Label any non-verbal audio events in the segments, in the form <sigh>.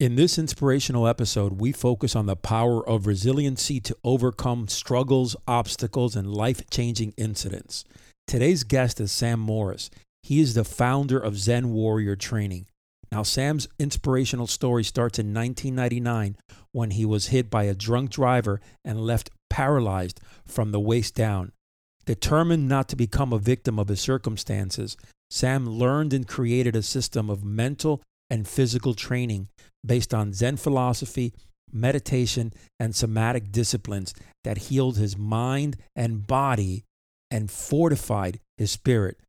In this inspirational episode, we focus on the power of resiliency to overcome struggles, obstacles, and life changing incidents. Today's guest is Sam Morris. He is the founder of Zen Warrior Training. Now, Sam's inspirational story starts in 1999 when he was hit by a drunk driver and left paralyzed from the waist down. Determined not to become a victim of his circumstances, Sam learned and created a system of mental and physical training based on Zen philosophy, meditation, and somatic disciplines that healed his mind and body and fortified his spirit.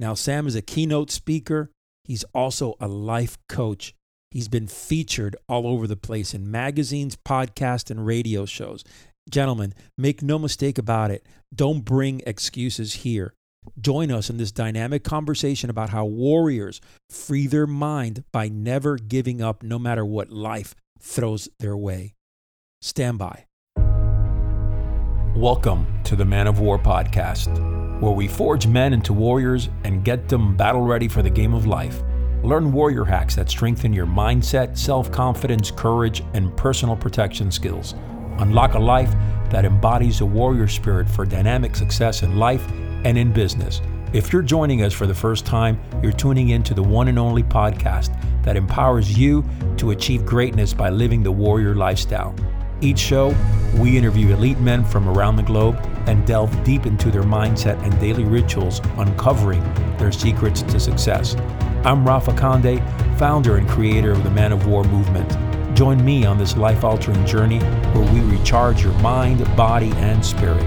Now, Sam is a keynote speaker. He's also a life coach. He's been featured all over the place in magazines, podcasts, and radio shows. Gentlemen, make no mistake about it. Don't bring excuses here. Join us in this dynamic conversation about how warriors free their mind by never giving up no matter what life throws their way. Stand by. Welcome to the Man of War podcast, where we forge men into warriors and get them battle ready for the game of life. Learn warrior hacks that strengthen your mindset, self confidence, courage, and personal protection skills. Unlock a life that embodies a warrior spirit for dynamic success in life and in business. If you're joining us for the first time, you're tuning in to the one and only podcast that empowers you to achieve greatness by living the warrior lifestyle. Each show, we interview elite men from around the globe and delve deep into their mindset and daily rituals, uncovering their secrets to success. I'm Rafa Conde, founder and creator of the Man of War movement. Join me on this life altering journey where we recharge your mind, body, and spirit.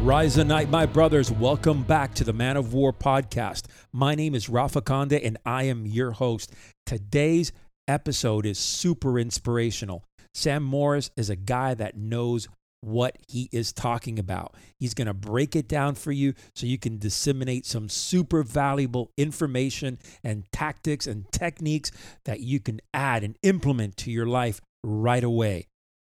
Rise the night, my brothers. Welcome back to the Man of War podcast. My name is Rafa Conde and I am your host. Today's episode is super inspirational. Sam Morris is a guy that knows what he is talking about. He's going to break it down for you so you can disseminate some super valuable information and tactics and techniques that you can add and implement to your life right away.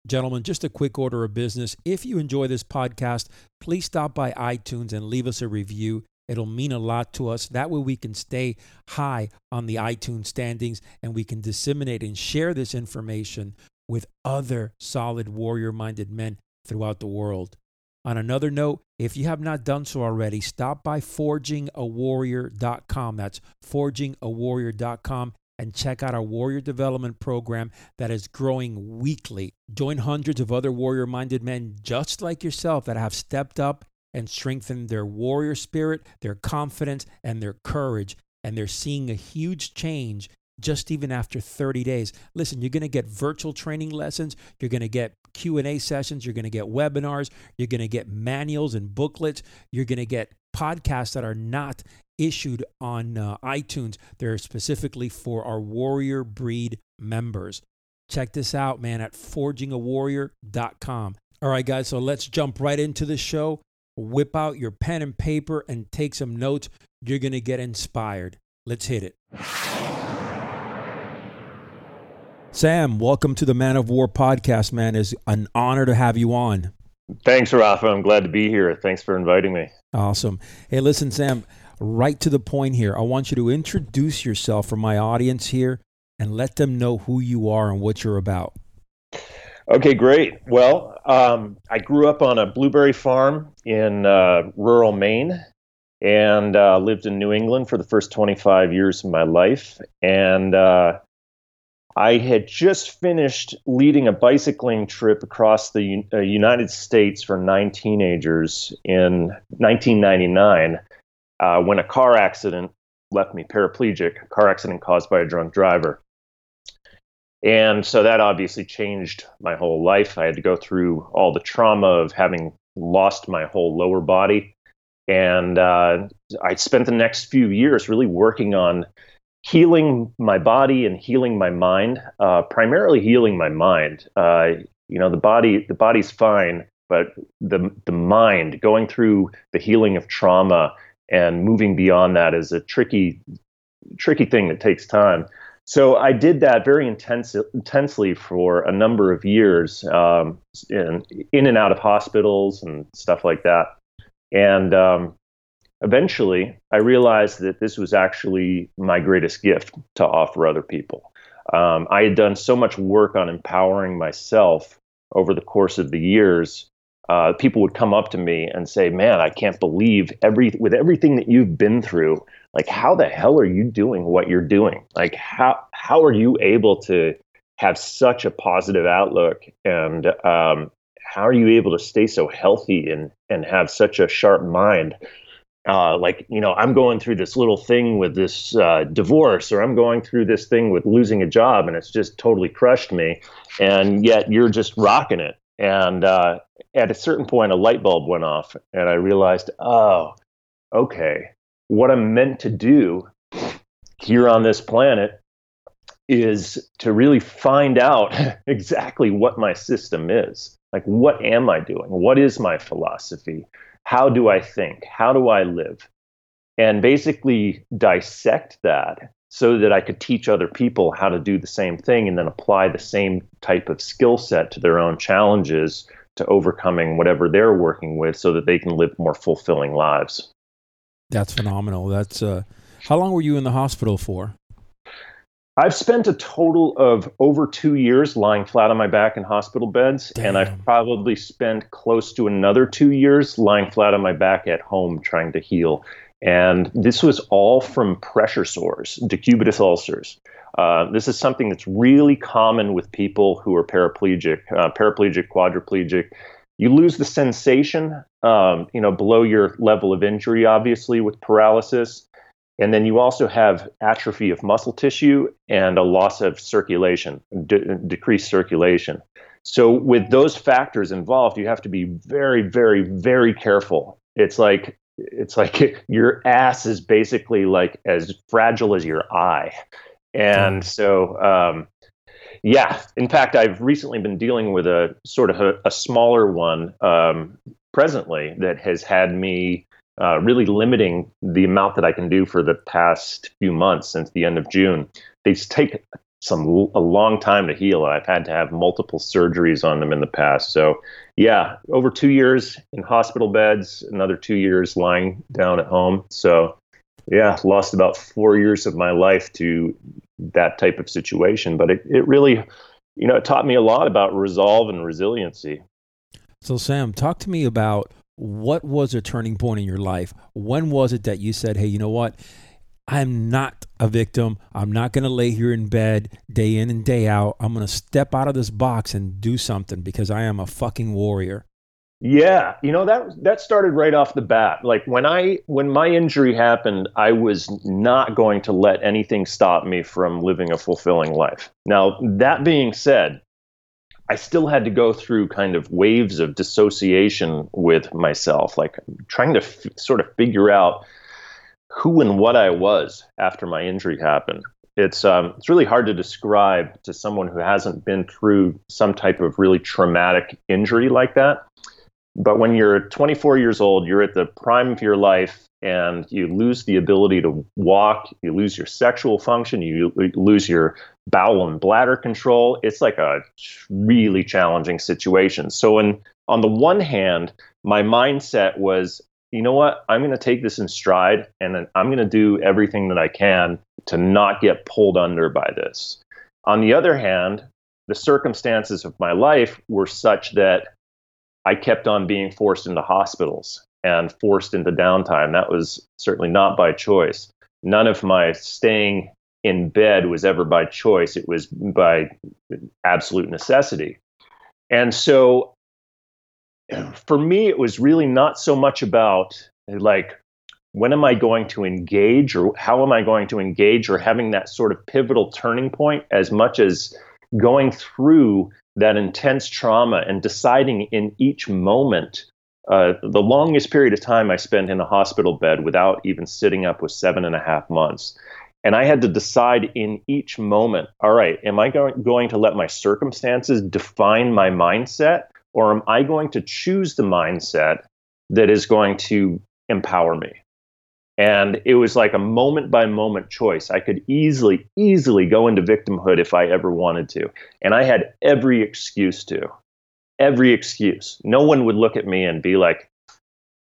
Gentlemen, just a quick order of business. If you enjoy this podcast, please stop by iTunes and leave us a review. It'll mean a lot to us. That way, we can stay high on the iTunes standings and we can disseminate and share this information with other solid warrior minded men throughout the world. On another note, if you have not done so already, stop by forgingawarrior.com. That's forgingawarrior.com and check out our warrior development program that is growing weekly. Join hundreds of other warrior minded men just like yourself that have stepped up and strengthened their warrior spirit, their confidence, and their courage. And they're seeing a huge change just even after 30 days. Listen, you're going to get virtual training lessons, you're going to get Q&A sessions, you're going to get webinars, you're going to get manuals and booklets, you're going to get podcasts that are not issued on uh, iTunes. They're specifically for our warrior breed members. Check this out, man, at forgingawarrior.com. All right, guys, so let's jump right into the show. Whip out your pen and paper and take some notes. You're going to get inspired. Let's hit it. Sam, welcome to the Man of War podcast, man. It's an honor to have you on. Thanks, Rafa. I'm glad to be here. Thanks for inviting me. Awesome. Hey, listen, Sam, right to the point here. I want you to introduce yourself for my audience here and let them know who you are and what you're about. Okay, great. Well, um, I grew up on a blueberry farm in uh, rural Maine and uh, lived in New England for the first 25 years of my life. And uh, I had just finished leading a bicycling trip across the uh, United States for nine teenagers in 1999 uh, when a car accident left me paraplegic, a car accident caused by a drunk driver. And so that obviously changed my whole life. I had to go through all the trauma of having lost my whole lower body. And uh, I spent the next few years really working on healing my body and healing my mind, uh, primarily healing my mind. Uh, you know, the body the body's fine, but the the mind going through the healing of trauma and moving beyond that is a tricky tricky thing that takes time. So I did that very intense, intensely for a number of years, um, in, in and out of hospitals and stuff like that. And um, eventually I realized that this was actually my greatest gift to offer other people. Um, I had done so much work on empowering myself over the course of the years. Uh, people would come up to me and say, "Man, I can't believe every with everything that you've been through. Like, how the hell are you doing what you're doing? Like, how how are you able to have such a positive outlook and um, how are you able to stay so healthy and and have such a sharp mind uh, like you know i'm going through this little thing with this uh, divorce or i'm going through this thing with losing a job and it's just totally crushed me and yet you're just rocking it and uh, at a certain point a light bulb went off and i realized oh okay what i'm meant to do here on this planet is to really find out <laughs> exactly what my system is. Like, what am I doing? What is my philosophy? How do I think? How do I live? And basically dissect that so that I could teach other people how to do the same thing and then apply the same type of skill set to their own challenges to overcoming whatever they're working with so that they can live more fulfilling lives. That's phenomenal. That's uh how long were you in the hospital for? I've spent a total of over two years lying flat on my back in hospital beds, Damn. and I've probably spent close to another two years lying flat on my back at home trying to heal. And this was all from pressure sores, decubitus ulcers. Uh, this is something that's really common with people who are paraplegic, uh, paraplegic, quadriplegic. You lose the sensation, um, you know, below your level of injury, obviously, with paralysis. And then you also have atrophy of muscle tissue and a loss of circulation, de- decreased circulation. So, with those factors involved, you have to be very, very, very careful. It's like it's like <laughs> your ass is basically like as fragile as your eye, and so um, yeah. In fact, I've recently been dealing with a sort of a, a smaller one um, presently that has had me uh, really limiting the amount that I can do for the past few months since the end of June. They take some a long time to heal, I've had to have multiple surgeries on them in the past. So, yeah, over two years in hospital beds, another two years lying down at home. So, yeah, lost about four years of my life to that type of situation. But it, it really, you know, it taught me a lot about resolve and resiliency. So, Sam, talk to me about what was a turning point in your life? When was it that you said, hey, you know what? I'm not a victim. I'm not going to lay here in bed day in and day out. I'm going to step out of this box and do something because I am a fucking warrior. Yeah, you know that that started right off the bat. Like when I when my injury happened, I was not going to let anything stop me from living a fulfilling life. Now, that being said, I still had to go through kind of waves of dissociation with myself, like trying to f- sort of figure out who and what I was after my injury happened. It's um, it's really hard to describe to someone who hasn't been through some type of really traumatic injury like that. But when you're 24 years old, you're at the prime of your life, and you lose the ability to walk, you lose your sexual function, you lose your bowel and bladder control. It's like a really challenging situation. So, in, on the one hand, my mindset was, you know what, I'm going to take this in stride and then I'm going to do everything that I can to not get pulled under by this. On the other hand, the circumstances of my life were such that I kept on being forced into hospitals and forced into downtime. That was certainly not by choice. None of my staying in bed was ever by choice, it was by absolute necessity. And so for me, it was really not so much about like, when am I going to engage or how am I going to engage or having that sort of pivotal turning point as much as going through that intense trauma and deciding in each moment uh, the longest period of time I spent in a hospital bed without even sitting up was seven and a half months. And I had to decide in each moment all right, am I going, to let my circumstances define my mindset, or am I going to choose the mindset that is going to empower me? And it was like a moment by moment choice. I could easily, easily go into victimhood if I ever wanted to. And I had every excuse to every excuse. No one would look at me and be like,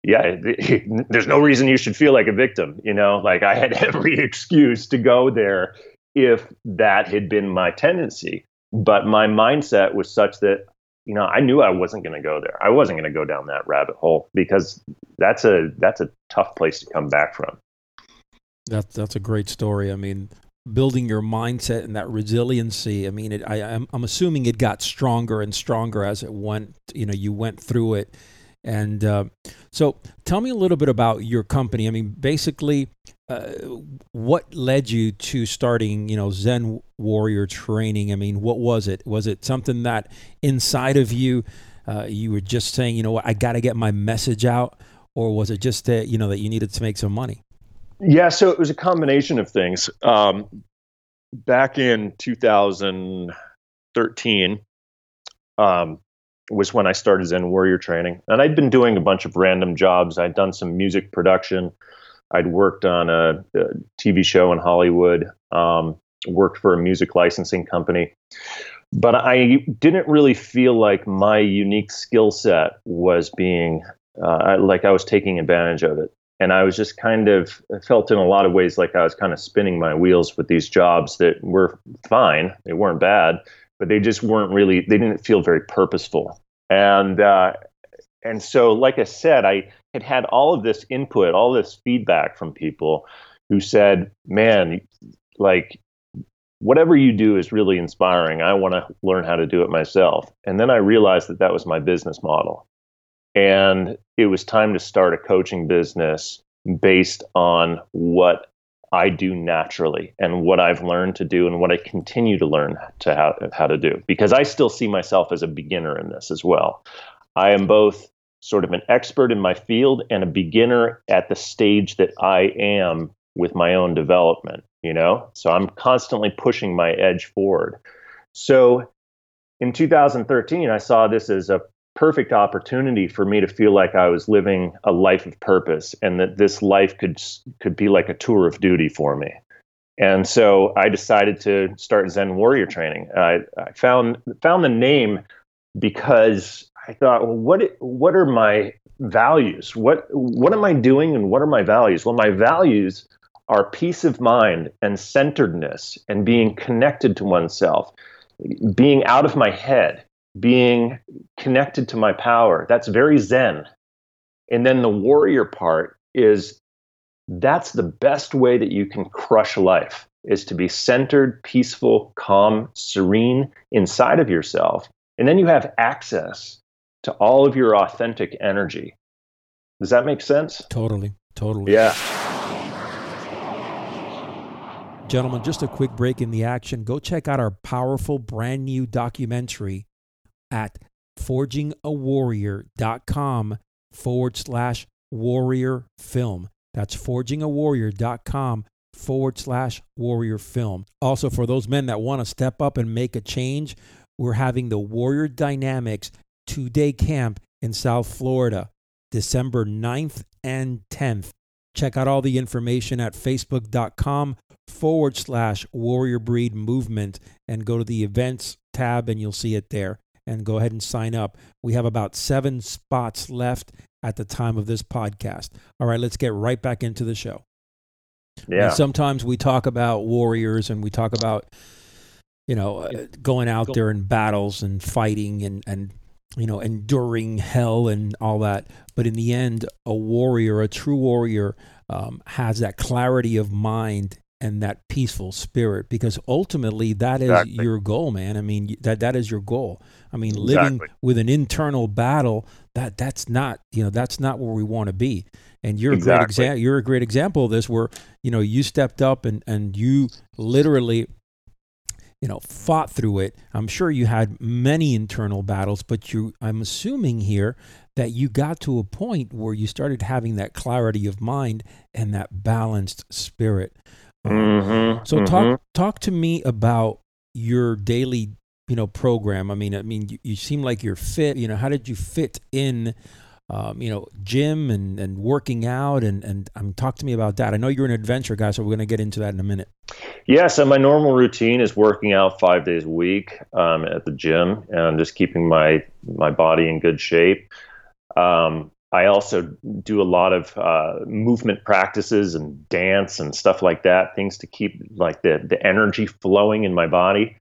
yeah, <laughs> there's no reason you should feel like a victim. You know, like I had <laughs> every excuse to go there if that had been my tendency. But my mindset was such that you know I knew I wasn't going to go there. I wasn't going to go down that rabbit hole because that's a that's a tough place to come back from. That's that's a great story. I mean, building your mindset and that resiliency. I mean, it, I, I'm, I'm assuming it got stronger and stronger as it went. You know, you went through it, and uh, so tell me a little bit about your company. I mean, basically, uh, what led you to starting, you know, Zen Warrior Training? I mean, what was it? Was it something that inside of you, uh, you were just saying, you know I got to get my message out, or was it just that you know that you needed to make some money? Yeah, so it was a combination of things. Um, back in 2013 um, was when I started Zen Warrior training, and I'd been doing a bunch of random jobs. I'd done some music production. I'd worked on a, a TV show in Hollywood. Um, worked for a music licensing company, but I didn't really feel like my unique skill set was being uh, like I was taking advantage of it and I was just kind of felt in a lot of ways like I was kind of spinning my wheels with these jobs that were fine, they weren't bad, but they just weren't really they didn't feel very purposeful. And uh, and so, like I said, I had had all of this input, all this feedback from people who said, "Man, like." Whatever you do is really inspiring. I want to learn how to do it myself. And then I realized that that was my business model and it was time to start a coaching business based on what I do naturally and what I've learned to do and what I continue to learn to how, how to do because I still see myself as a beginner in this as well. I am both sort of an expert in my field and a beginner at the stage that I am with my own development, you know? So I'm constantly pushing my edge forward. So in 2013, I saw this as a perfect opportunity for me to feel like I was living a life of purpose and that this life could could be like a tour of duty for me. And so I decided to start Zen Warrior training. I, I found found the name because I thought, well, what what are my values? What what am I doing and what are my values? Well, my values are peace of mind and centeredness and being connected to oneself, being out of my head, being connected to my power. That's very Zen. And then the warrior part is that's the best way that you can crush life is to be centered, peaceful, calm, serene inside of yourself. And then you have access to all of your authentic energy. Does that make sense? Totally. Totally. Yeah. Gentlemen, just a quick break in the action. Go check out our powerful brand new documentary at forgingawarrior.com forward slash warrior film. That's forgingawarrior.com forward slash warrior film. Also, for those men that want to step up and make a change, we're having the Warrior Dynamics two day camp in South Florida, December 9th and 10th. Check out all the information at facebook.com forward slash warrior breed movement and go to the events tab and you'll see it there and go ahead and sign up. We have about seven spots left at the time of this podcast. All right, let's get right back into the show. Yeah. And sometimes we talk about warriors and we talk about, you know, uh, going out there in battles and fighting and, and, you know, enduring hell and all that. But in the end, a warrior, a true warrior, um, has that clarity of mind and that peaceful spirit because ultimately that is exactly. your goal man i mean that that is your goal i mean living exactly. with an internal battle that that's not you know that's not where we want to be and you're exactly. a great example you're a great example of this where you know you stepped up and and you literally you know fought through it i'm sure you had many internal battles but you i'm assuming here that you got to a point where you started having that clarity of mind and that balanced spirit Mm-hmm, so mm-hmm. talk talk to me about your daily you know program. I mean, I mean, you, you seem like you're fit. You know, how did you fit in? Um, you know, gym and, and working out and and um, talk to me about that. I know you're an adventure guy, so we're going to get into that in a minute. Yeah, so my normal routine is working out five days a week um, at the gym and just keeping my my body in good shape. Um, I also do a lot of uh, movement practices and dance and stuff like that, things to keep like the the energy flowing in my body.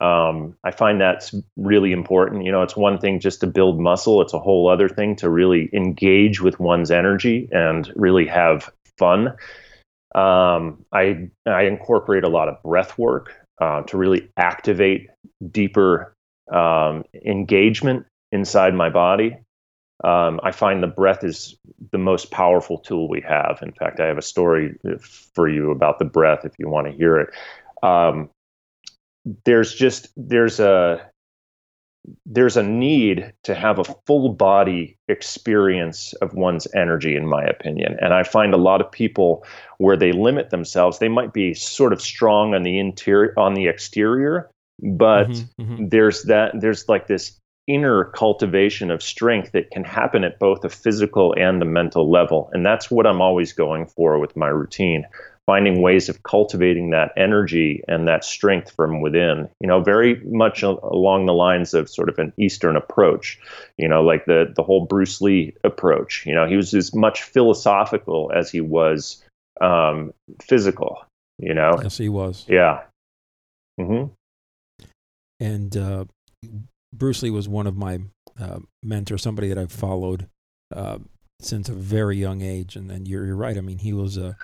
Um, I find that's really important. You know, it's one thing just to build muscle; it's a whole other thing to really engage with one's energy and really have fun. Um, I I incorporate a lot of breath work uh, to really activate deeper um, engagement inside my body. Um, I find the breath is the most powerful tool we have. In fact, I have a story for you about the breath if you want to hear it. Um, there's just there's a there's a need to have a full body experience of one's energy in my opinion and i find a lot of people where they limit themselves they might be sort of strong on the interior on the exterior but mm-hmm, mm-hmm. there's that there's like this inner cultivation of strength that can happen at both a physical and the mental level. And that's what I'm always going for with my routine, finding ways of cultivating that energy and that strength from within, you know, very much along the lines of sort of an Eastern approach, you know, like the, the whole Bruce Lee approach. You know, he was as much philosophical as he was um, physical, you know? Yes, he was. Yeah. Mm-hmm. And uh, Bruce Lee was one of my uh, mentors, somebody that I've followed uh, since a very young age. And, and you're, you're right. I mean, he was a,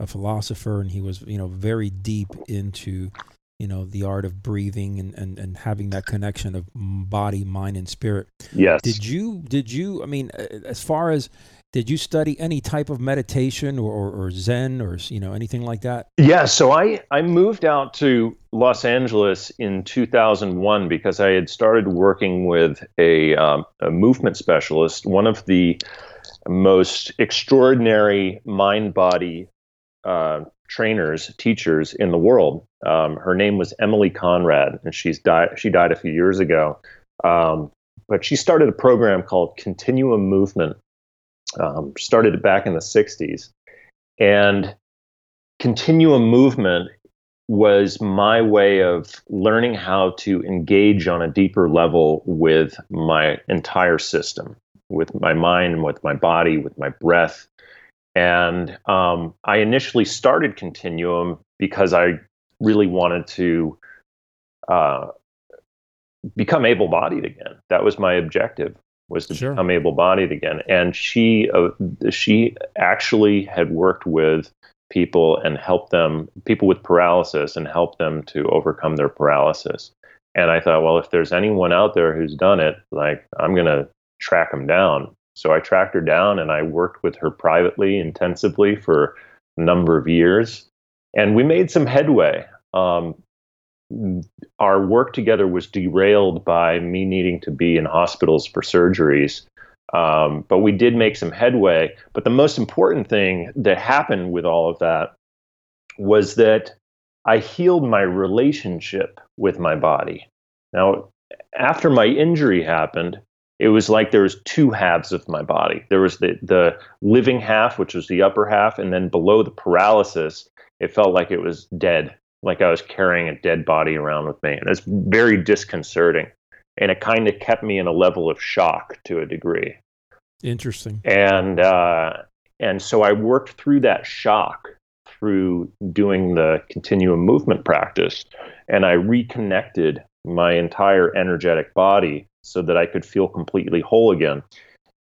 a philosopher and he was, you know, very deep into, you know, the art of breathing and, and, and having that connection of body, mind, and spirit. Yes. Did you, did you, I mean, as far as, did you study any type of meditation or, or, or, Zen or you know anything like that? Yeah, so I I moved out to Los Angeles in 2001 because I had started working with a, um, a movement specialist, one of the most extraordinary mind body uh, trainers, teachers in the world. Um, her name was Emilie Conrad, and she's died. She died a few years ago. Um, but she started a program called Continuum Movement um, started back in the 60s. And continuum movement was my way of learning how to engage on a deeper level with my entire system, with my mind, with my body, with my breath. And um, I initially started Continuum because I really wanted to uh, become able bodied again. That was my objective was to sure. become able-bodied again. And she uh, she actually had worked with people and helped them, people with paralysis, and helped them to overcome their paralysis. And I thought, well, if there's anyone out there who's done it, like I'm gonna track them down. So I tracked her down and I worked with her privately, intensively for a number of years, and we made some headway. Um, our work together was derailed by me needing to be in hospitals for surgeries. Um, but we did make some headway. But the most important thing that happened with all of that was that I healed my relationship with my body. Now, after my injury happened, it was like there was two halves of my body. There was the the living half, which was the upper half, and then below the paralysis, it felt like it was dead like I was carrying a dead body around with me. And it's very disconcerting. And it kind of kept me in a level of shock to a degree. Interesting. And uh, and so I worked through that shock through doing the continuum movement practice, and I reconnected my entire energetic body so that I could feel completely whole again.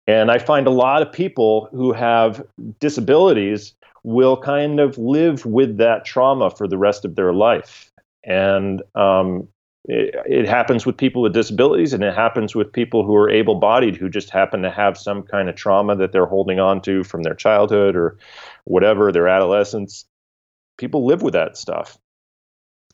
And I find a lot of people who have disabilities will kind of live with that trauma for the rest of their life. And um, it, it, happens with people with disabilities, and it happens with people who are able bodied who just happen to have some kind of trauma that they're holding on to from their childhood or whatever, their adolescence. People live with that stuff.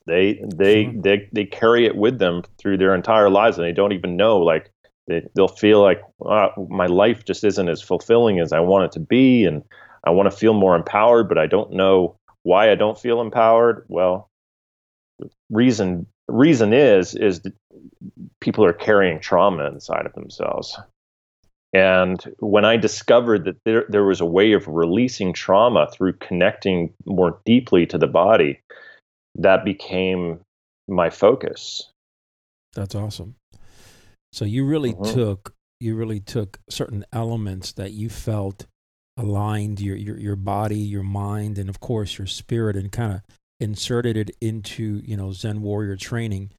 They they they they carry it with them through their entire lives, and they don't even know. Like they, they'll feel like oh, my life just isn't as fulfilling as I want it to be, and I want to feel more empowered, but I don't know why I don't feel empowered. Well, reason reason is is people are carrying trauma inside of themselves. And when I discovered that there, there was a way of releasing trauma through connecting more deeply to the body, that became my focus. That's awesome. So you really mm-hmm. took you really took certain elements that you felt aligned your your your body, your mind, and of course your spirit, and kind of inserted it into you know Zen warrior training.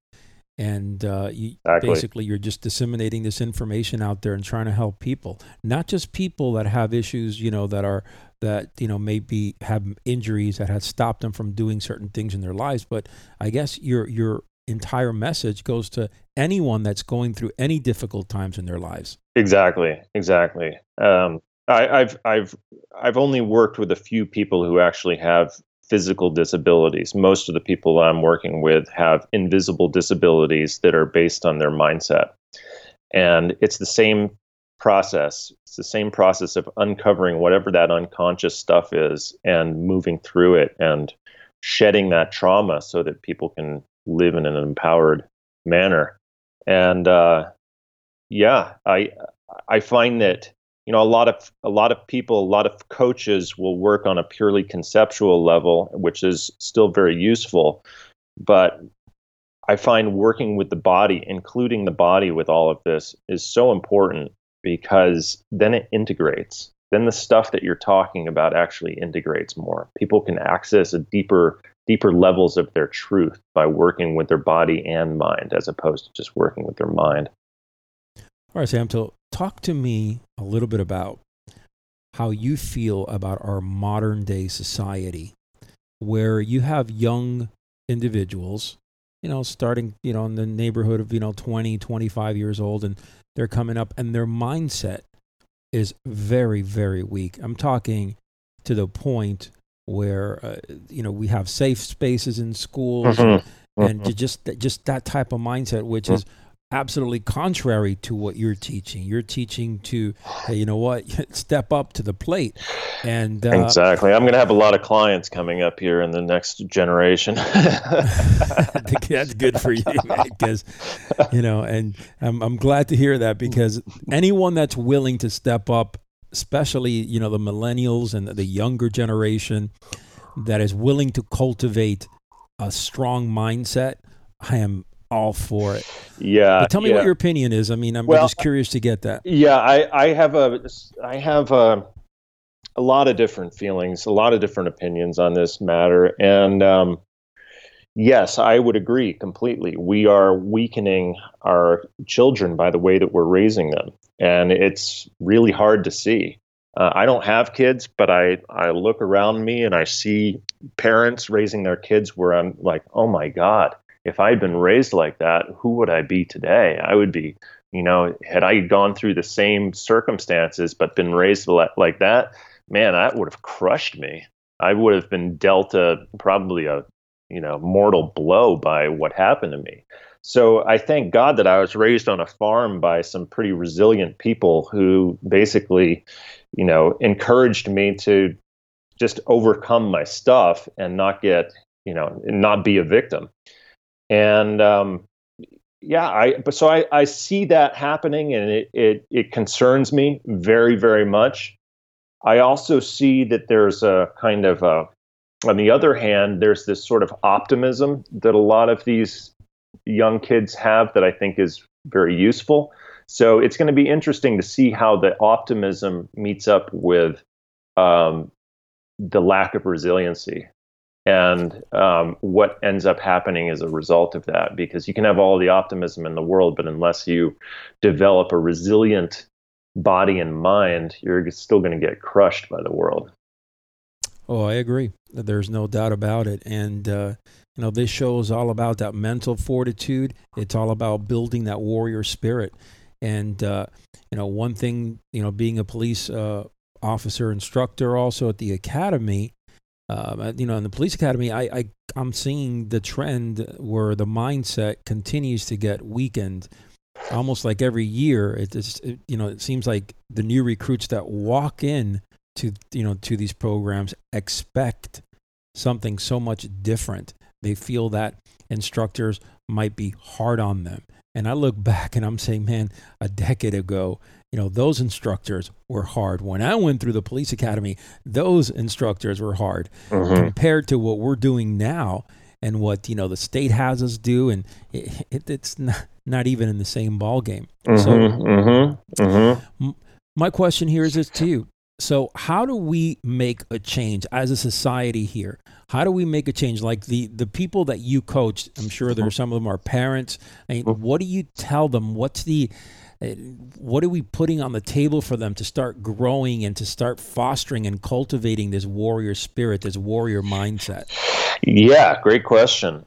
And uh, you, Exactly. basically, you're just disseminating this information out there and trying to help people, not just people that have issues, you know, that are that you know maybe have injuries that have stopped them from doing certain things in their lives, but I guess your your entire message goes to anyone that's going through any difficult times in their lives. Exactly, exactly. Um, I, I've I've I've only worked with a few people who actually have physical disabilities. Most of the people I'm working with have invisible disabilities that are based on their mindset, and it's the same process. It's the same process of uncovering whatever that unconscious stuff is and moving through it and shedding that trauma so that people can live in an empowered manner. And uh, yeah, I I find that you know a lot of a lot of people, a lot of coaches will work on a purely conceptual level, which is still very useful, but I find working with the body, including the body with all of this, is so important because then it integrates. Then the stuff that you're talking about actually integrates more. People can access a deeper deeper levels of their truth by working with their body and mind as opposed to just working with their mind. All right, Sam. So, talk to me a little bit about how you feel about our modern day society, where you have young individuals, you know, starting, you know, in the neighborhood of, you know, 20, 25 years old, and they're coming up, and their mindset is very, very weak. I'm talking to the point where, uh, you know, we have safe spaces in schools Mhm. and ju- just just that type of mindset, which is absolutely contrary to what you're teaching. You're teaching to, hey, you know what, <laughs> step up to the plate, and uh, exactly. I'm going to have a lot of clients coming up here in the next generation. <laughs> <laughs> that's good for you, because you know, and I'm I'm glad to hear that because anyone that's willing to step up, especially you know the millennials and the younger generation, that is willing to cultivate a strong mindset, I am all for it. yeah. But tell me yeah. what your opinion is. I mean, I'm Well, just curious to get that. Yeah, I, I have a I have a, a lot of different feelings, a lot of different opinions on this matter, and um, yes, I would agree completely. We are weakening our children by the way that we're raising them, and it's really hard to see. Uh, I don't have kids, but I I look around me and I see parents raising their kids where I'm like, oh my god, if I'd been raised like that, who would I be today? I would be you know, had I gone through the same circumstances but been raised li- like that, man, that would have crushed me. I would have been dealt a probably a you know mortal blow by what happened to me. So I thank God that I was raised on a farm by some pretty resilient people who basically, you know, encouraged me to just overcome my stuff and not get, you know, not be a victim. And um, yeah, I but so I, I see that happening and it, it it concerns me very, very much. I also see that there's a kind of a on the other hand, there's this sort of optimism that a lot of these young kids have that I think is very useful. So it's going to be interesting to see how the optimism meets up with um, the lack of resiliency and um, what ends up happening as a result of that. Because you can have all the optimism in the world, but unless you develop a resilient body and mind, you're still going to get crushed by the world. Oh, I agree. There's no doubt about it. And, uh, you know, this show is all about that mental fortitude. It's all about building that warrior spirit. And, uh, you know, one thing, you know, being a police uh, officer instructor also at the academy, uh, you know, in the police academy, I, I, I'm seeing the trend where the mindset continues to get weakened. Almost like every year, it just, it, you know, it seems like the new recruits that walk in to you know to these programs expect something so much different they feel that instructors might be hard on them and i look back and i'm saying man a decade ago you know those instructors were hard when i went through the police academy those instructors were hard Mhm. compared to what we're doing now and what you know the state has us do, and it, it, it's not, not even in the same ball game. Mm-hmm, so, mm-hmm, mm-hmm. my question here is this to you: So, how do we make a change as a society here? How do we make a change? Like the the people that you coach, I'm sure there are some of them are parents. I mean, what do you tell them? What's the what are we putting on the table for them to start growing and to start fostering and cultivating this warrior spirit, this warrior mindset? Yeah, great question.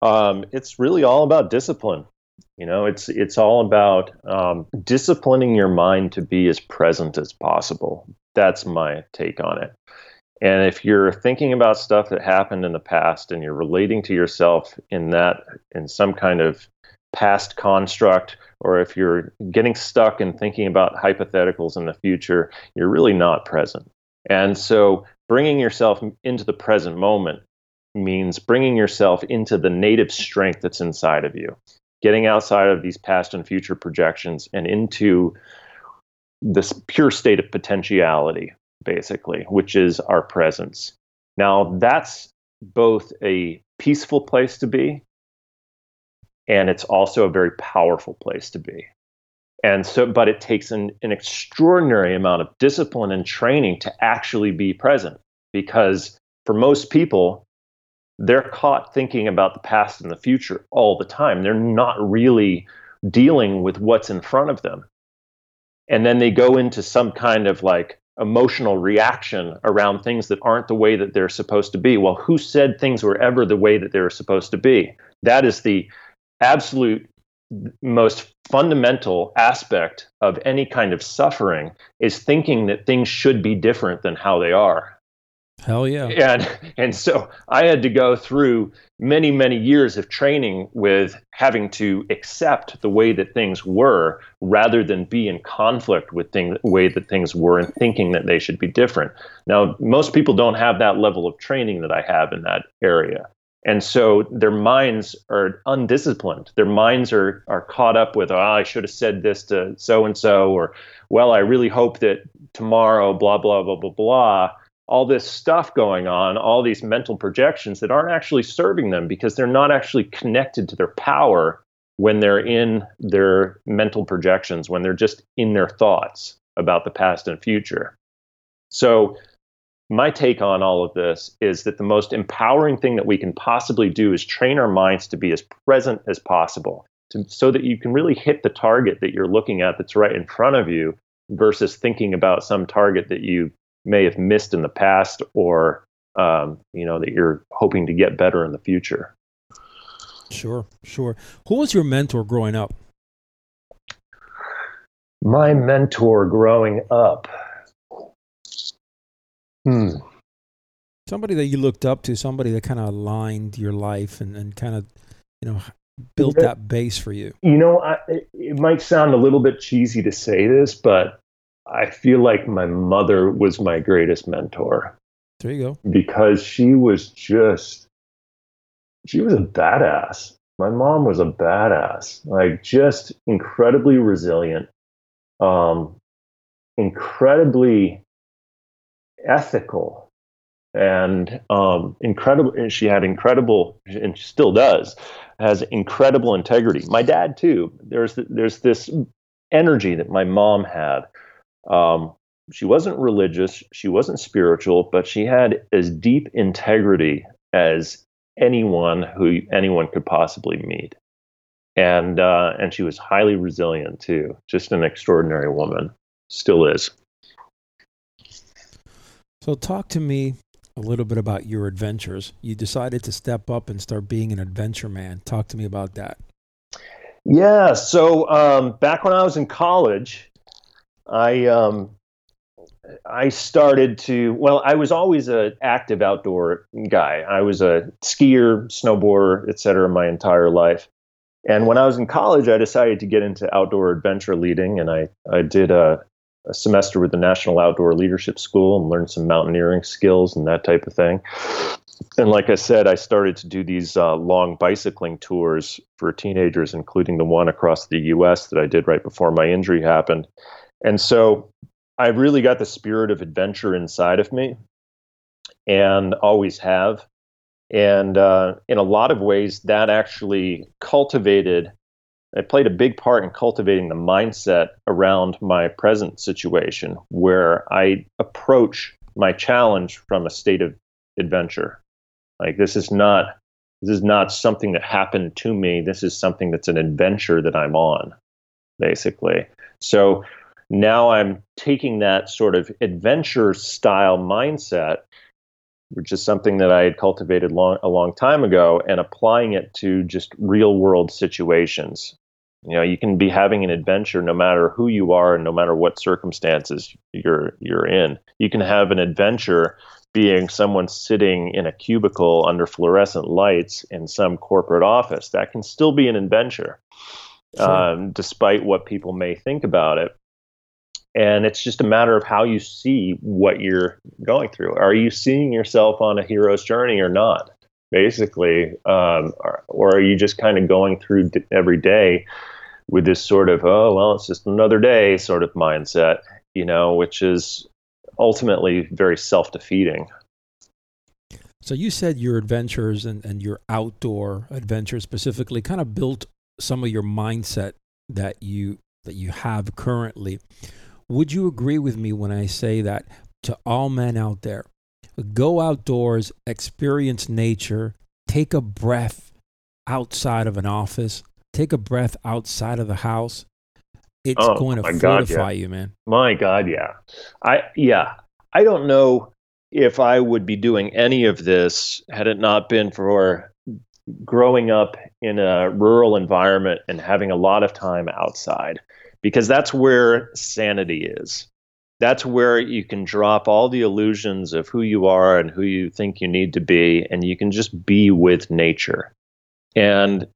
Um, it's really all about discipline. You know, it's it's all about um, disciplining your mind to be as present as possible. That's my take on it. And if you're thinking about stuff that happened in the past and you're relating to yourself in that in some kind of past construct, or if you're getting stuck and thinking about hypotheticals in the future, you're really not present. And so bringing yourself into the present moment means bringing yourself into the native strength that's inside of you, getting outside of these past and future projections and into this pure state of potentiality, basically, which is our presence. Now, that's both a peaceful place to be and it's also a very powerful place to be. And so but it takes an, an extraordinary amount of discipline and training to actually be present because for most people they're caught thinking about the past and the future all the time. They're not really dealing with what's in front of them. And then they go into some kind of like emotional reaction around things that aren't the way that they're supposed to be. Well who said things were ever the way that they were supposed to be? That is the absolute most fundamental aspect of any kind of suffering is thinking that things should be different than how they are. Hell yeah. And and so I had to go through many many years of training with having to accept the way that things were rather than be in conflict with the way that things were and thinking that they should be different. Now most people don't have that level of training that I have in that area. And so their minds are undisciplined. Their minds are are caught up with, oh, I should have said this to so and so, or well, I really hope that tomorrow, blah blah blah blah blah. All this stuff going on, all these mental projections that aren't actually serving them because they're not actually connected to their power when they're in their mental projections, when they're just in their thoughts about the past and future. So my take on all of this is that the most empowering thing that we can possibly do is train our minds to be as present as possible to, so that you can really hit the target that you're looking at that's right in front of you versus thinking about some target that you may have missed in the past or um, you know that you're hoping to get better in the future. Sure sure. Who was your mentor growing up? My mentor growing up Hmm. Somebody that you looked up to, somebody that kind of aligned your life and, and kind of, you know, built that base for you. You know, I, it might sound a little bit cheesy to say this, but I feel like my mother was my greatest mentor. There you go. Because she was just, she was a badass. My mom was a badass, like just incredibly resilient, um, incredibly ethical and um, incredible. And she had incredible, and she still does, has incredible integrity. My dad too. There's there's this energy that my mom had. Um, she wasn't religious, she wasn't spiritual, but she had as deep integrity as anyone who anyone could possibly meet. And uh, and she was highly resilient too. Just an extraordinary woman. Still is. So, talk to me a little bit about your adventures. You decided to step up and start being an adventure man. Talk to me about that. Yeah. So, um, back when I was in college, I um, I started to well, I was always an active outdoor guy. I was a skier, snowboarder, etc. my entire life. And when I was in college, I decided to get into outdoor adventure leading, and I I did a a semester with the National Outdoor Leadership School and learned some mountaineering skills and that type of thing. And like I said, I started to do these uh, long bicycling tours for teenagers, including the one across the US that I did right before my injury happened. And so I really got the spirit of adventure inside of me and always have. And uh, in a lot of ways, that actually cultivated, it played a big part in cultivating the mindset around my present situation where I approach my challenge from a state of adventure. Like this is not this is not something that happened to me. This is something that's an adventure that I'm on, basically. So now I'm taking that sort of adventure style mindset, which is something that I had cultivated long, a long time ago, and applying it to just real world situations. You know, you can be having an adventure no matter who you are and no matter what circumstances you're you're in. You can have an adventure being someone sitting in a cubicle under fluorescent lights in some corporate office. That can still be an adventure, sure. um, despite what people may think about it. And it's just a matter of how you see what you're going through. Are you seeing yourself on a hero's journey or not? Basically, um, or, or, are you just kind of going through d- every day with this sort of, oh, well, it's just another day sort of mindset, you know, which is ultimately very self defeating. So you said your adventures and, and your outdoor adventures specifically kind of built some of your mindset that you that you have currently. Would you agree with me when I say that to all men out there, go outdoors, experience nature, take a breath outside of an office, take a breath outside of the house, it's oh, going to fortify God, yeah. you, man. My God, yeah. I yeah. I don't know if I would be doing any of this had it not been for growing up in a rural environment and having a lot of time outside because that's where sanity is. That's where you can drop all the illusions of who you are and who you think you need to be, and you can just be with nature. And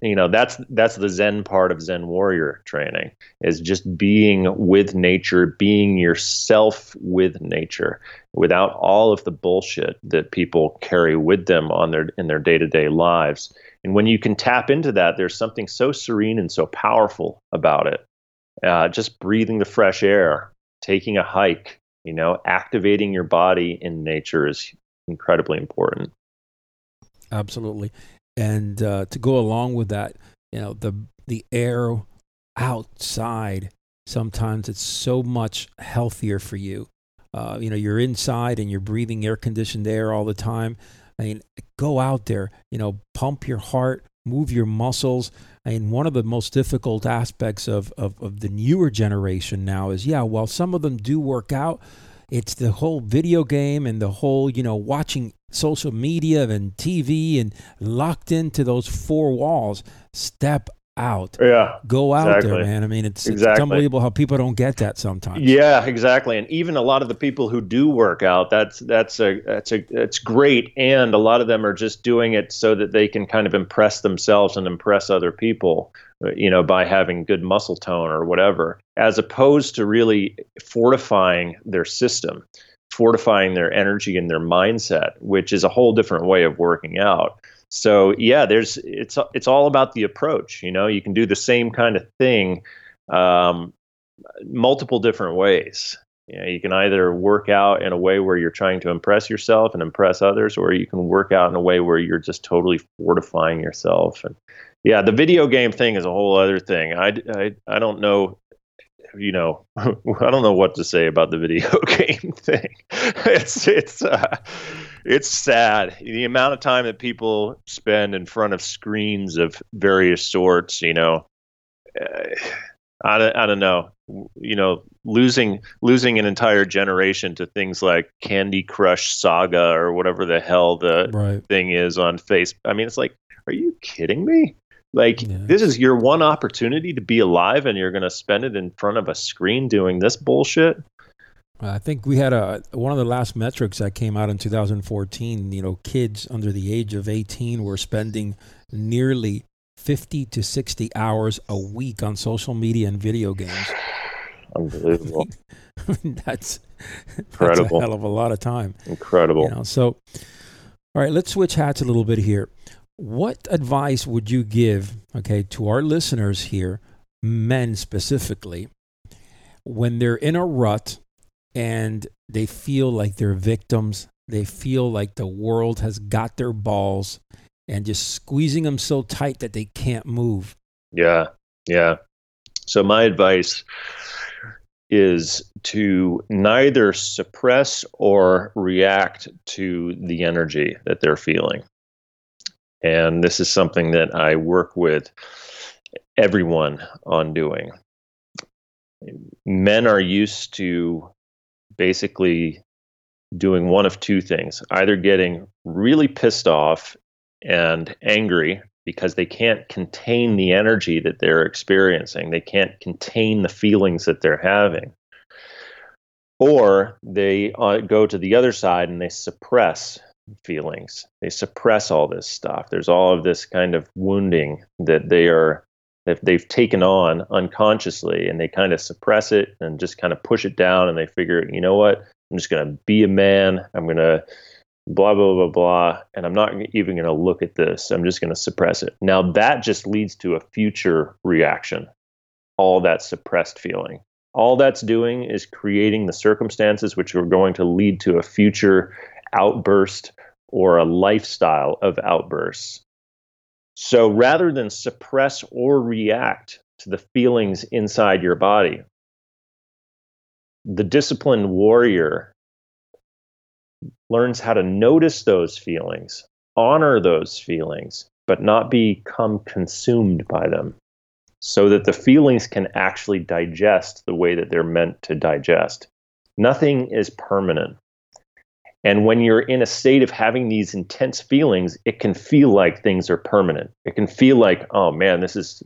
you know that's that's the zen part of zen warrior training is just being with nature being yourself with nature without all of the bullshit that people carry with them on their in their day-to-day lives and when you can tap into that there's something so serene and so powerful about it uh, just breathing the fresh air taking a hike you know activating your body in nature is incredibly important absolutely and uh, to go along with that, you know, the the air outside sometimes it's so much healthier for you. Uh, you know, you're inside and you're breathing air conditioned air all the time. I mean, go out there, you know, pump your heart, move your muscles. Mean, one of the most difficult aspects of, of, of the newer generation now is, yeah, while some of them do work out, it's the whole video game and the whole, you know, watching social media and TV and locked into those four walls. Step out. Yeah. Go out exactly. there, man. I mean, it's, exactly. it's unbelievable how people don't get that sometimes. Yeah, exactly. And even a lot of the people who do work out, that's that's a that's a it's great. And a lot of them are just doing it so that they can kind of impress themselves and impress other people, uh, you know, by having good muscle tone or whatever, as opposed to really fortifying their system fortifying their energy and their mindset, which is a whole different way of working out. So yeah, there's it's it's all about the approach. You know, you can do the same kind of thing um, multiple different ways. You know, you can either work out in a way where you're trying to impress yourself and impress others, or you can work out in a way where you're just totally fortifying yourself. And yeah, the video game thing is a whole other thing. I, I, I don't know you know, <laughs> I don't know what to say about the video <laughs> game thing. It's it's uh, it's sad the amount of time that people spend in front of screens of various sorts. You know, uh, I don't, I don't know. You know, losing losing an entire generation to things like Candy Crush Saga or whatever the hell the right. thing is on Facebook. I mean, it's like, are you kidding me? Like yeah. this is your one opportunity to be alive, and you're going to spend it in front of a screen doing this bullshit. I think we had a one of the last metrics that came out in 2014. You know, kids under the age of 18 were spending nearly 50 to 60 hours a week on social media and video games. <sighs> Unbelievable. I <laughs> mean, that's incredible. That's a hell of a lot of time. Incredible. You know, so, all right, let's switch hats a little bit here. What advice would you give, okay, to our listeners here, men specifically, when they're in a rut and they feel like they're victims they feel like the world has got their balls and just squeezing them so tight that they can't move. Yeah, yeah. So my advice is to neither suppress or react to the energy that they're feeling. And this is something that I work with everyone on doing. Men are used to basically doing one of two things either getting really pissed off and angry because they can't contain the energy that they're experiencing. They can't contain the feelings that they're having. Or they uh, go to the other side and they suppress feelings. They suppress all this stuff. There's all of this kind of wounding that they are that they've taken on unconsciously and they kind of suppress it and just kind of push it down and they figure, you know what? I'm just going to be a man. I'm going to blah blah blah blah and i'm not even going to look at this i'm just going to suppress it now that just leads to a future reaction all that suppressed feeling all that's doing is creating the circumstances which are going to lead to a future outburst or a lifestyle of outbursts so rather than suppress or react to the feelings inside your body the disciplined warrior learns how to notice those feelings, honor those feelings, but not become consumed by them so that the feelings can actually digest the way that they're meant to digest. Nothing is permanent. And when you're in a state of having these intense feelings, it can feel like things are permanent. It can feel like, oh man, this is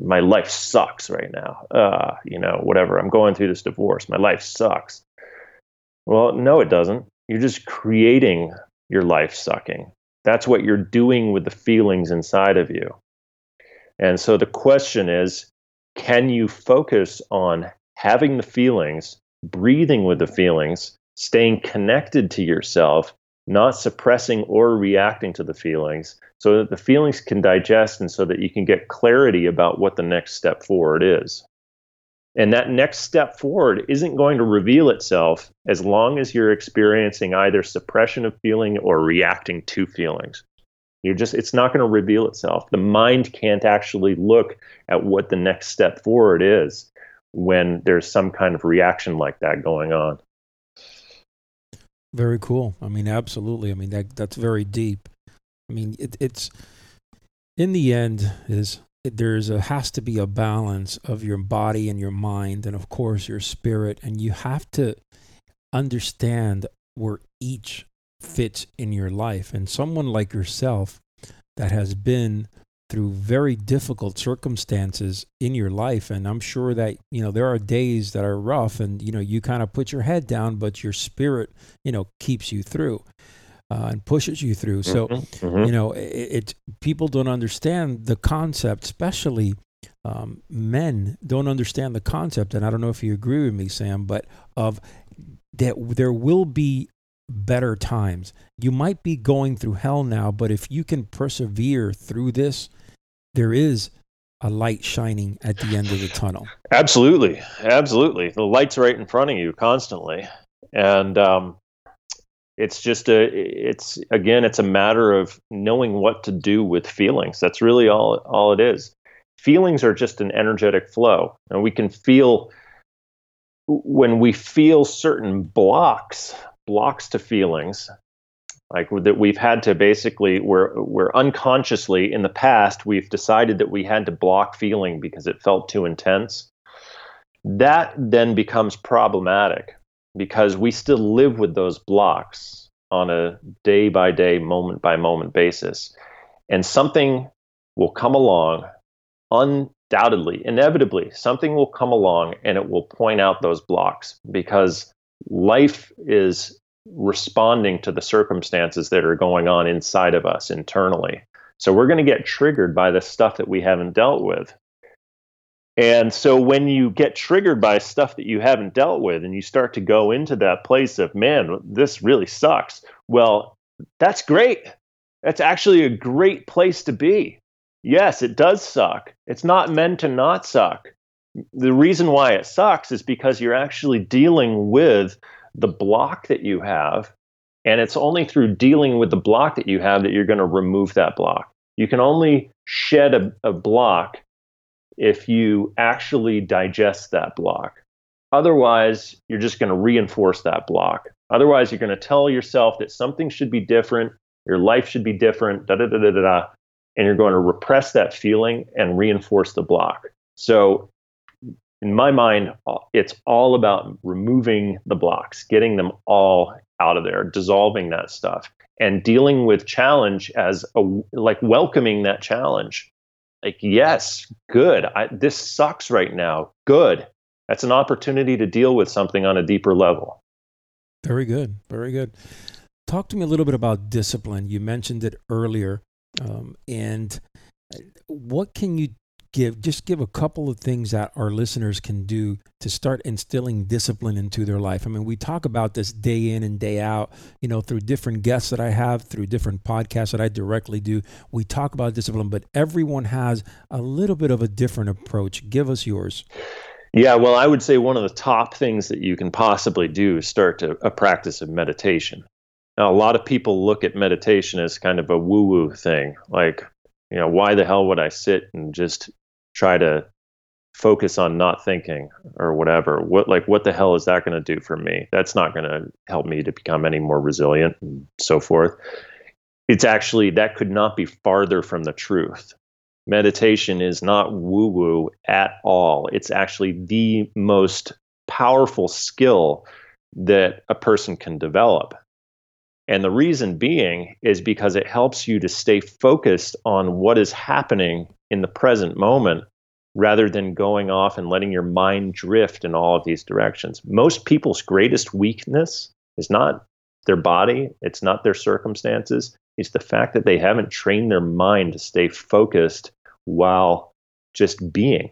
my life sucks right now. Uh, you know, whatever. I'm going through this divorce. My life sucks. Well, no, it doesn't. You're just creating your life sucking. That's what you're doing with the feelings inside of you. And so the question is can you focus on having the feelings, breathing with the feelings, staying connected to yourself, not suppressing or reacting to the feelings, so that the feelings can digest and so that you can get clarity about what the next step forward is. And that next step forward isn't going to reveal itself as long as you're experiencing either suppression of feeling or reacting to feelings. You're just, it's not going to reveal itself. The mind can't actually look at what the next step forward is when there's some kind of reaction like that going on. Very cool. I mean, absolutely. I mean, that that's very deep. I mean, it, it's in the end is there's a has to be a balance of your body and your mind and of course your spirit and you have to understand where each fits in your life and someone like yourself that has been through very difficult circumstances in your life and i'm sure that you know there are days that are rough and you know you kind of put your head down but your spirit you know keeps you through uh, and pushes you through. So, mm-hmm, mm-hmm. you know, it, it, people don't understand the concept, especially um, men don't understand the concept. And I don't know if you agree with me, Sam, but of that there will be better times. You might be going through hell now, but if you can persevere through this, there is a light shining at the end of the tunnel. Absolutely, absolutely. The light's right in front of you constantly, and um, it's just a it's again it's a matter of knowing what to do with feelings. That's really all all it is. Feelings are just an energetic flow. And we can feel when we feel certain blocks blocks to feelings like that we've had to basically we're we're unconsciously in the past we've decided that we had to block feeling because it felt too intense that then becomes problematic because we still live with those blocks on a day by day, moment by moment basis. And something will come along, undoubtedly, inevitably, something will come along and it will point out those blocks because life is responding to the circumstances that are going on inside of us internally. So we're going to get triggered by the stuff that we haven't dealt with. And so when you get triggered by stuff that you haven't dealt with and you start to go into that place of, man, this really sucks. Well, that's great. That's actually a great place to be. Yes, it does suck. It's not meant to not suck. The reason why it sucks is because you're actually dealing with the block that you have And it's only through dealing with the block that you have that you're going to remove that block. You can only shed a, a block if you actually digest that block. Otherwise, you're just going to reinforce that block. Otherwise, you're going to tell yourself that something should be different, your life should be different, da da da da da, and you're going to repress that feeling and reinforce the block. So, in my mind, it's all about removing the blocks, getting them all out of there, dissolving that stuff, and dealing with challenge as a like welcoming that challenge. Like, yes, good. I, this sucks right now. Good. That's an opportunity to deal with something on a deeper level. Very good. Very good. Talk to me a little bit about discipline. You mentioned it earlier. Um, and what can you give? Just give a couple of things that our listeners can do to start instilling discipline into their life. I mean, we talk about this day in and day out, you know, through different guests that I have, through different podcasts that I directly do. We talk about discipline, but everyone has a little bit of a different approach. Give us yours. Yeah, well, I would say one of the top things that you can possibly do is start to, a practice of meditation. Now, a lot of people look at meditation as kind of a woo woo thing. Like, you know, why the hell would I sit and just try to focus on not thinking or whatever? What, like, what the hell is that going to do for me? That's not going to help me to become any more resilient and so forth. It's actually, that could not be farther from the truth meditation is not woo woo at all. It's actually the most powerful skill that a person can develop. And the reason being is because it helps you to stay focused on what is happening in the present moment rather than going off and letting your mind drift in all of these directions. Most people's greatest weakness is not their body, it's not their circumstances, it's the fact that they haven't trained their mind to stay focused while just being.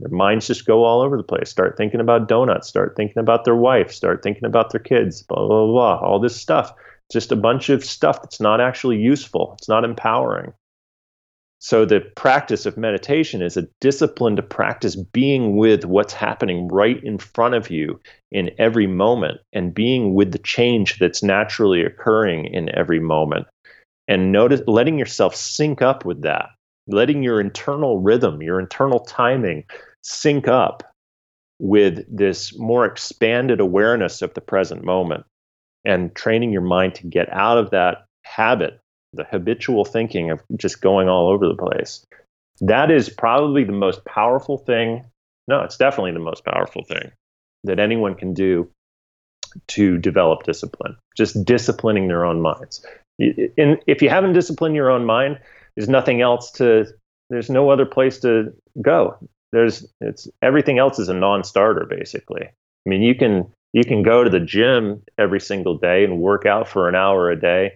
Their minds just go all over the place. Start thinking about donuts, start thinking about their wife, start thinking about their kids, blah, blah, blah, all this stuff. Just a bunch of stuff that's not actually useful, it's not empowering. So, the practice of meditation is a discipline to practice being with what's happening right in front of you in every moment and being with the change that's naturally occurring in every moment. And notice letting yourself sync up with that letting your internal rhythm, your internal timing sync up with this more expanded awareness of the present moment and training your mind to get out of that habit, the habitual thinking of just going all over the place. That is probably the most powerful thing. No, it's definitely the most powerful thing that anyone can do to develop discipline, just disciplining their own minds. And if you haven't disciplined your own mind, there's nothing else to there's no other place to go there's it's everything else is a non-starter basically i mean you can you can go to the gym every single day and work out for an hour a day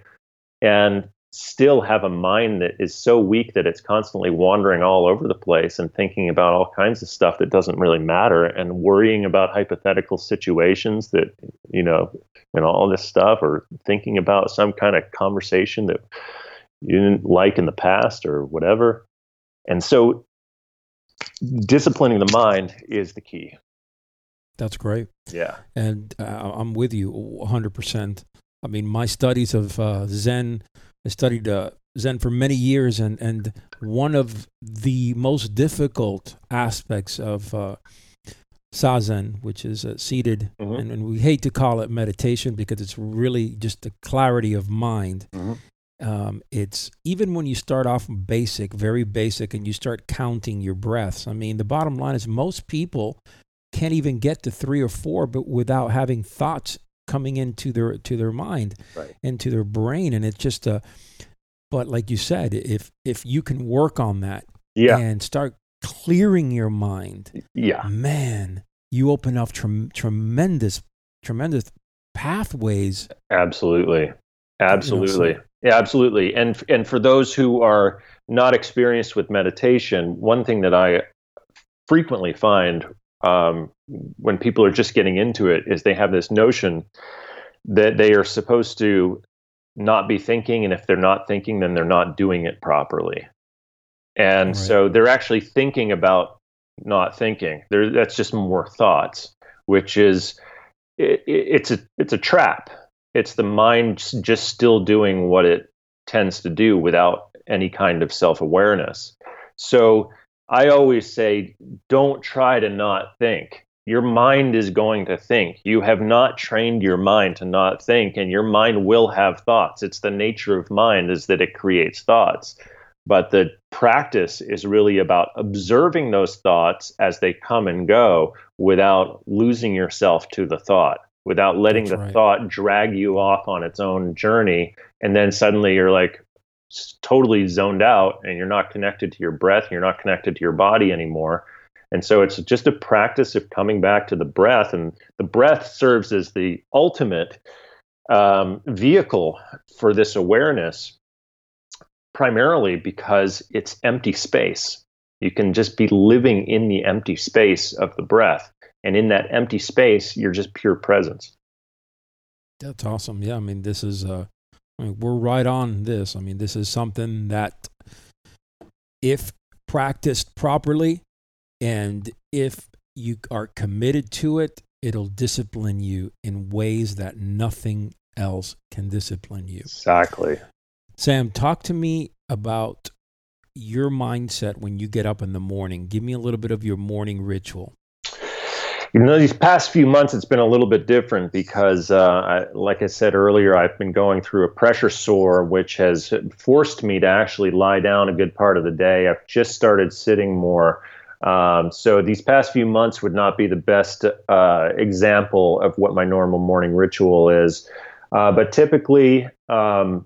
and still have a mind that is so weak that it's constantly wandering all over the place and thinking about all kinds of stuff that doesn't really matter and worrying about hypothetical situations that you know and all this stuff or thinking about some kind of conversation that you didn't like in the past or whatever. And so disciplining the mind is the key. That's great. Yeah. And uh, I'm with you 100%. I mean, my studies of uh, Zen, I studied uh, Zen for many years, and, and one of the most difficult aspects of uh, Zazen, which is uh, seated, mm-hmm. and, and, we hate to call it meditation because it's really just the clarity of mind. Mm-hmm um, it's even when you start off basic, very basic, and you start counting your breaths. I mean, the bottom line is most people can't even get to three or four, but without having thoughts coming into their to their mind, right. into their brain, and it's just a. But like you said, if if you can work on that, yeah. and start clearing your mind, yeah, man, you open up tre- tremendous, tremendous pathways. Absolutely, absolutely. You know, so yeah, absolutely. And and for those who are not experienced with meditation, one thing that I frequently find um, when people are just getting into it is they have this notion that they are supposed to not be thinking, and if they're not thinking, then they're not doing it properly. And right. so they're actually thinking about not thinking. There, that's just more thoughts, which is it, it's a it's a trap it's the mind just still doing what it tends to do without any kind of self-awareness. So I always say don't try to not think. Your mind is going to think. You have not trained your mind to not think and your mind will have thoughts. It's the nature of mind is that it creates thoughts. But the practice is really about observing those thoughts as they come and go without losing yourself to the thought, without letting That's the right. thought drag you off on its own journey. And then suddenly you're like totally zoned out and you're not connected to your breath, and you're not connected to your body anymore. And so it's just a practice of coming back to the breath. And the breath serves as the ultimate um, vehicle for this awareness primarily because it's empty space. You can just be living in the empty space of the breath. And in that empty space, you're just pure presence. That's awesome. Yeah. I mean, this is, uh, I mean, we're right on this. I mean, this is something that if practiced properly and if you are committed to it, it'll discipline you in ways that nothing else can discipline you. Exactly. Sam, talk to me about your mindset when you get up in the morning. Give me a little bit of your morning ritual. You know, these past few months, it's been a little bit different because, uh, I, like I said earlier, I've been going through a pressure sore, which has forced me to actually lie down a good part of the day. I've just started sitting more. Um, so these past few months would not be the best uh, example of what my normal morning ritual is. Uh, but typically, um,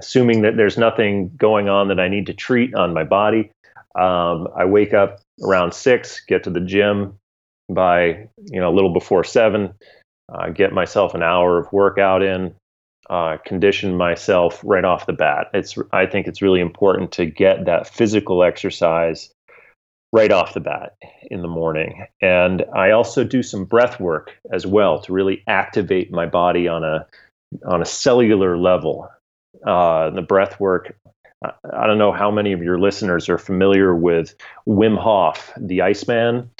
assuming that there's nothing going on that I need to treat on my body, um, I wake up around six, get to the gym by you know a little before seven, uh, get myself an hour of workout in, uh, condition myself right off the bat. It's I think it's really important to get that physical exercise right off the bat in the morning. And I also do some breath work as well to really activate my body on a on a cellular level. Uh, the breath work. I don't know how many of your listeners are familiar with Wim Hof, the Iceman,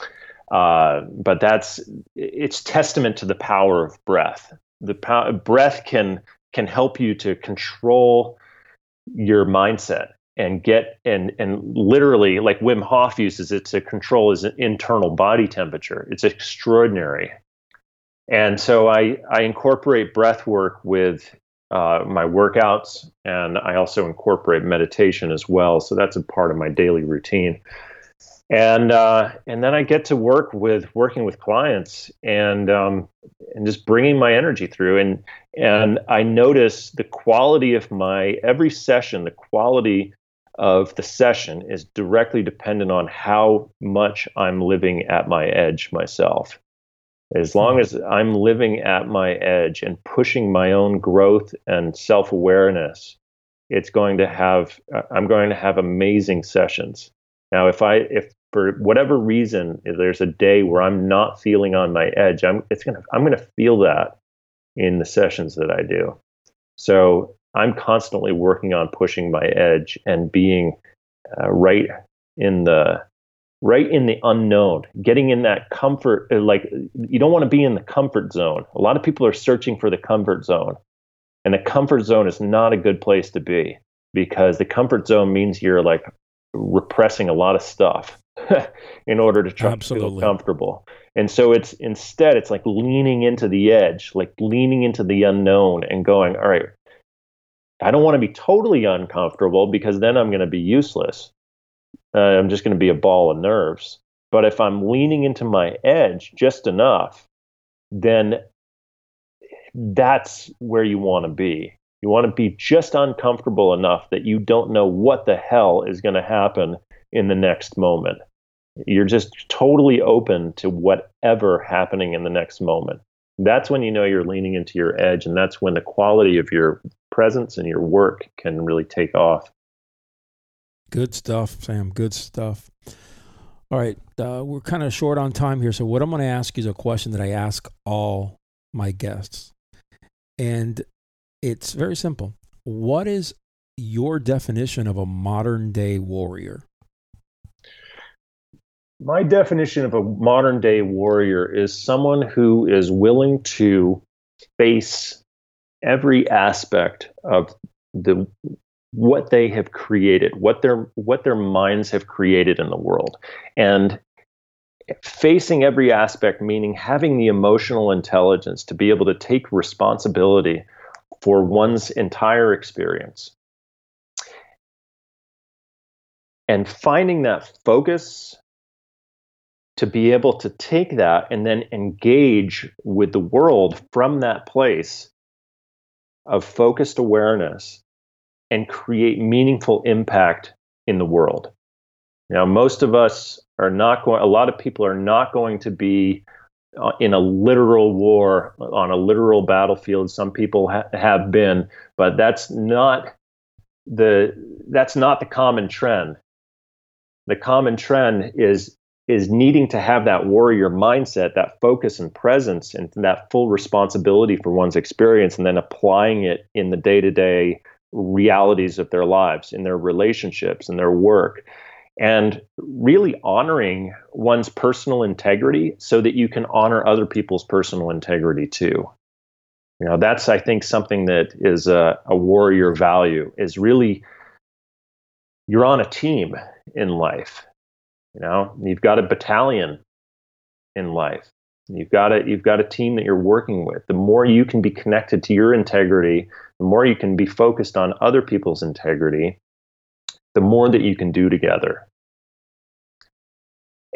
uh, but that's it's testament to the power of breath. The pow- breath can can help you to control your mindset and get and and literally like Wim Hof uses it to control his internal body temperature. It's extraordinary. And so I I incorporate breath work with uh, my workouts, and I also incorporate meditation as well. So that's a part of my daily routine. And uh, and then I get to work with working with clients and um, and just bringing my energy through. And and I notice the quality of my every session, the quality of the session is directly dependent on how much I'm living at my edge myself. As long as I'm living at my edge and pushing my own growth and self awareness, it's going to have, I'm going to have amazing sessions. Now, if I, if for whatever reason, if there's a day where I'm not feeling on my edge, I'm, it's going to, I'm to feel that in the sessions that I do. So I'm constantly working on pushing my edge and being uh, right in the right in the unknown, getting in that comfort. Uh, like you don't want to be in the comfort zone. A lot of people are searching for the comfort zone, and the comfort zone is not a good place to be because the comfort zone means you're like repressing a lot of stuff <laughs> in order to try Absolutely. to feel comfortable. And so it's instead it's like leaning into the edge, like leaning into the unknown and going, all right, I don't want to be totally uncomfortable because then I'm going to be useless. Uh, I'm just going to be a ball of nerves. But if I'm leaning into my edge just enough, then that's where you want to be. You want to be just uncomfortable enough that you don't know what the hell is going to happen in the next moment. You're just totally open to whatever happening in the next moment. That's when you know you're leaning into your edge, and that's when the quality of your presence and your work can really take off. Good stuff, Sam. Good stuff. All right, uh, we're kind of short on time here, so what I'm going to ask you is a question that I ask all my guests, and it's very simple. What is your definition of a modern day warrior? My definition of a modern day warrior is someone who is willing to face every aspect of the what they have created, what their what their minds have created in the world. And facing every aspect meaning having the emotional intelligence to be able to take responsibility for one's entire experience. And finding that focus to be able to take that and then engage with the world from that place of focused awareness and create meaningful impact in the world. Now, most of us are not going, a lot of people are not going to be uh, in a literal war on a literal battlefield. Some people ha- have been, but that's not the that's not the common trend. The common trend is is needing to have that warrior mindset, that focus and presence, and that full responsibility for one's experience, and then applying it in the day to day realities of their lives, in their relationships, in their work, and really honoring one's personal integrity so that you can honor other people's personal integrity too. You know, that's, I think, something that is a, a warrior value is really you're on a team in life. You know, you've got a battalion in life. You've got a you've got a team that you're working with. The more you can be connected to your integrity, the more you can be focused on other people's integrity, the more that you can do together.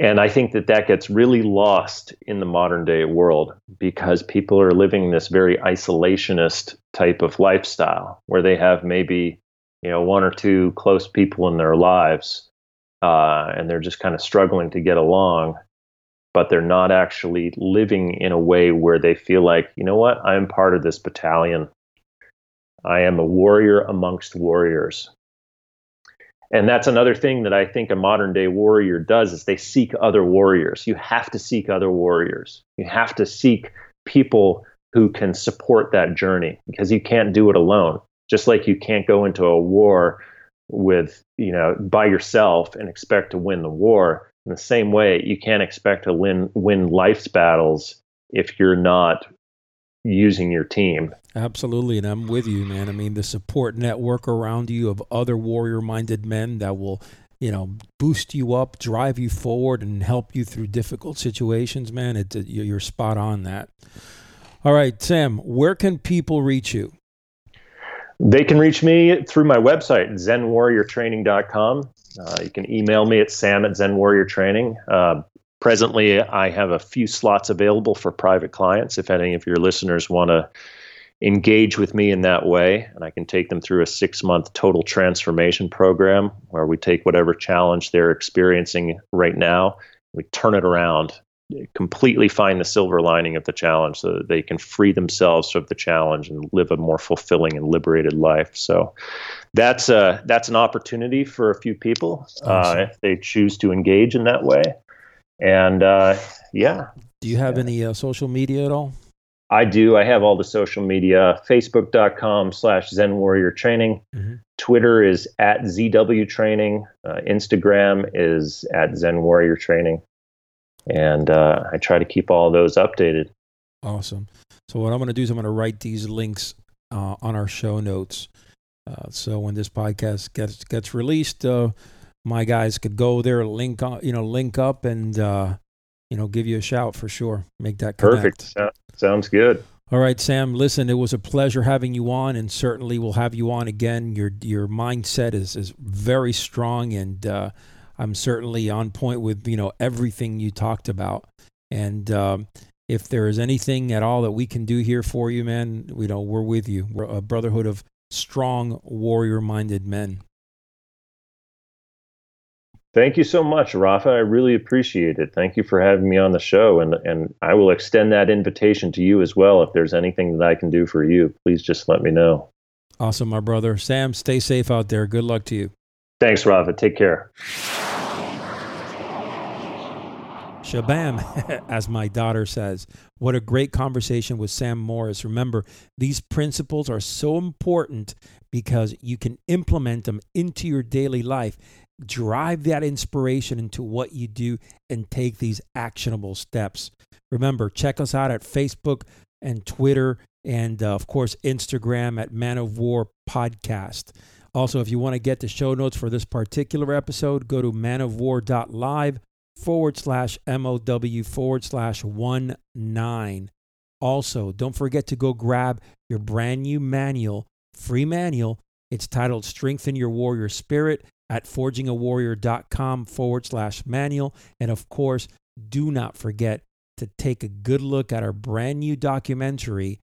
And I think that that gets really lost in the modern day world because people are living this very isolationist type of lifestyle where they have maybe, you know, one or two close people in their lives uh, and they're just kind of struggling to get along, but they're not actually living in a way where they feel like, you know what, I'm part of this battalion. I am a warrior amongst warriors. And that's another thing that I think a modern day warrior does is they seek other warriors. You have to seek other warriors. You have to seek people who can support that journey because you can't do it alone. Just like you can't go into a war with you know by yourself and expect to win the war in the same way you can't expect to win win life's battles if you're not using your team absolutely and i'm with you man i mean the support network around you of other warrior minded men that will you know boost you up drive you forward and help you through difficult situations man it, you're spot on that all right sam where can people reach you they can reach me through my website, zenwarriortraining.com. Uh, you can email me at sam at zenwarriortraining. Uh, presently, I have a few slots available for private clients. If any of your listeners want to engage with me in that way, and I can take them through a six month total transformation program where we take whatever challenge they're experiencing right now, we turn it around completely find the silver lining of the challenge so that they can free themselves from the challenge and live a more fulfilling and liberated life. So that's a, uh, that's an opportunity for a few people uh, awesome. uh, if they choose to engage in that way. And uh, yeah. Do you have any uh, social media at all? I do. I have all the social media. Facebook.com slash Zen Warrior Training. Mm-hmm. Twitter is at ZW Training. Uh, Instagram is at Zen Warrior Training and uh, I try to keep all those updated. Awesome. So what I'm going to do is I'm going to write these links uh, on our show notes. Uh, so when this podcast gets gets released, uh, my guys could go there, link you know, link up, and uh, you know, give you a shout for sure. Make that connect. perfect. Sounds good. All right, Sam. Listen, it was a pleasure having you on, and certainly we'll have you on again. Your your mindset is is very strong, and uh, I'm certainly on point with you know everything you talked about. And um, if there is anything at all that we can do here for you, man, you know we're with you. We're a brotherhood of strong, warrior-minded men. Thank you so much, Rafa. I really appreciate it. Thank you for having me on the show, and and I will extend that invitation to you as well. If there's anything that I can do for you, please just let me know. Awesome, my brother. Sam, stay safe out there. Good luck to you. Thanks, Rafa. Take care. Shabam, <laughs> as my daughter says. What a great conversation with Sam Morris. Remember, these principles are so important because you can implement them into your daily life, drive that inspiration into what you do, and take these actionable steps. Remember, check us out at Facebook and Twitter and uh, of course, Instagram at Man of War Podcast. Also, if you want to get the show notes for this particular episode, go to manofwar.live forward slash MOW forward slash one nine. Also, don't forget to go grab your brand new manual, free manual. It's titled Strengthen Your Warrior Spirit at forgingawarrior.com forward slash manual. And of course, do not forget to take a good look at our brand new documentary.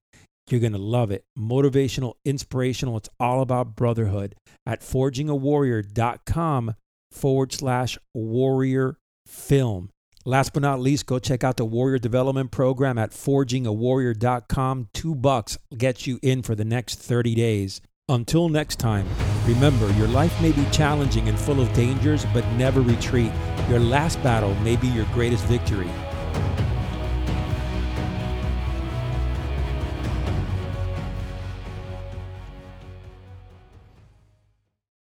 You're going to love it. Motivational, inspirational. It's all about brotherhood at forgingawarrior.com forward slash warrior film. Last but not least, go check out the Warrior Development Program at forgingawarrior.com. Two bucks gets you in for the next 30 days. Until next time, remember your life may be challenging and full of dangers, but never retreat. Your last battle may be your greatest victory.